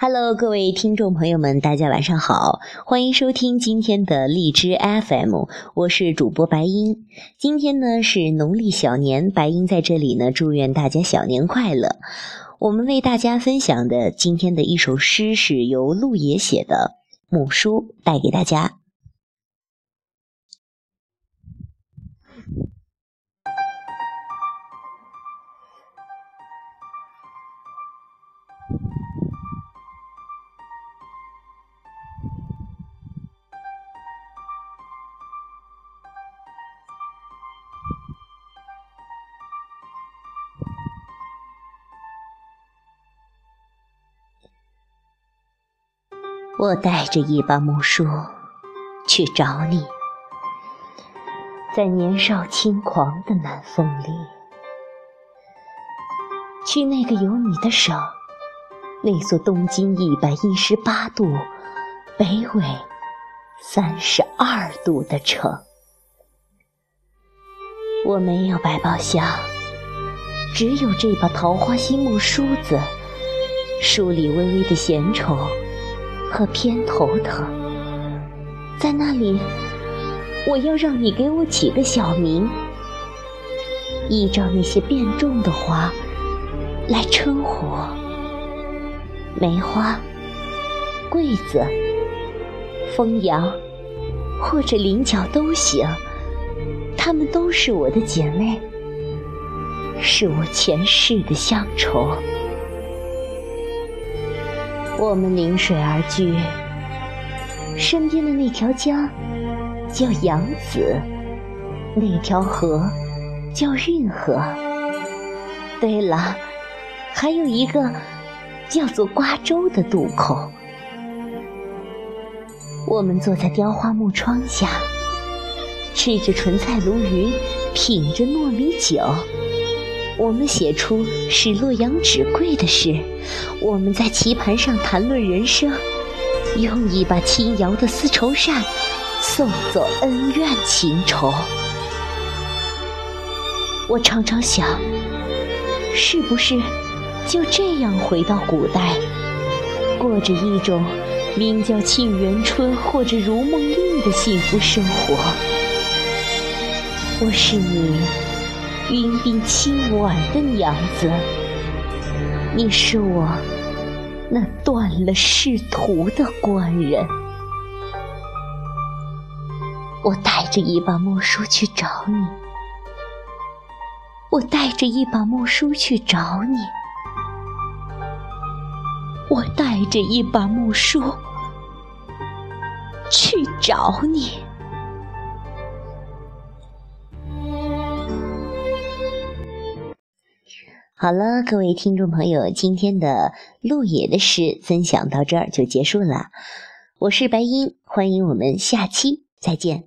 Hello，各位听众朋友们，大家晚上好，欢迎收听今天的荔枝 FM，我是主播白英。今天呢是农历小年，白英在这里呢祝愿大家小年快乐。我们为大家分享的今天的一首诗是由陆野写的《母书》，带给大家。我带着一把木梳去找你，在年少轻狂的南风里，去那个有你的省，那座东经一百一十八度、北纬三十二度的城。我没有百宝箱，只有这把桃花心木梳子，梳里微微的闲愁。和偏头疼，在那里，我要让你给我起个小名，依照那些变种的花来称呼我。梅花、桂子、枫杨，或者菱角都行，她们都是我的姐妹，是我前世的乡愁。我们临水而居，身边的那条江叫扬子，那条河叫运河。对了，还有一个叫做瓜洲的渡口。我们坐在雕花木窗下，吃着纯菜鲈鱼，品着糯米酒。我们写出使洛阳纸贵的诗，我们在棋盘上谈论人生，用一把轻摇的丝绸扇送走恩怨情仇。我常常想，是不是就这样回到古代，过着一种名叫沁园春或者如梦令的幸福生活？我是你。云鬓轻挽的娘子，你是我那断了仕途的官人。我带着一把木梳去找你，我带着一把木梳去找你，我带着一把木梳去找你。好了，各位听众朋友，今天的路野的诗分享到这儿就结束了。我是白音，欢迎我们下期再见。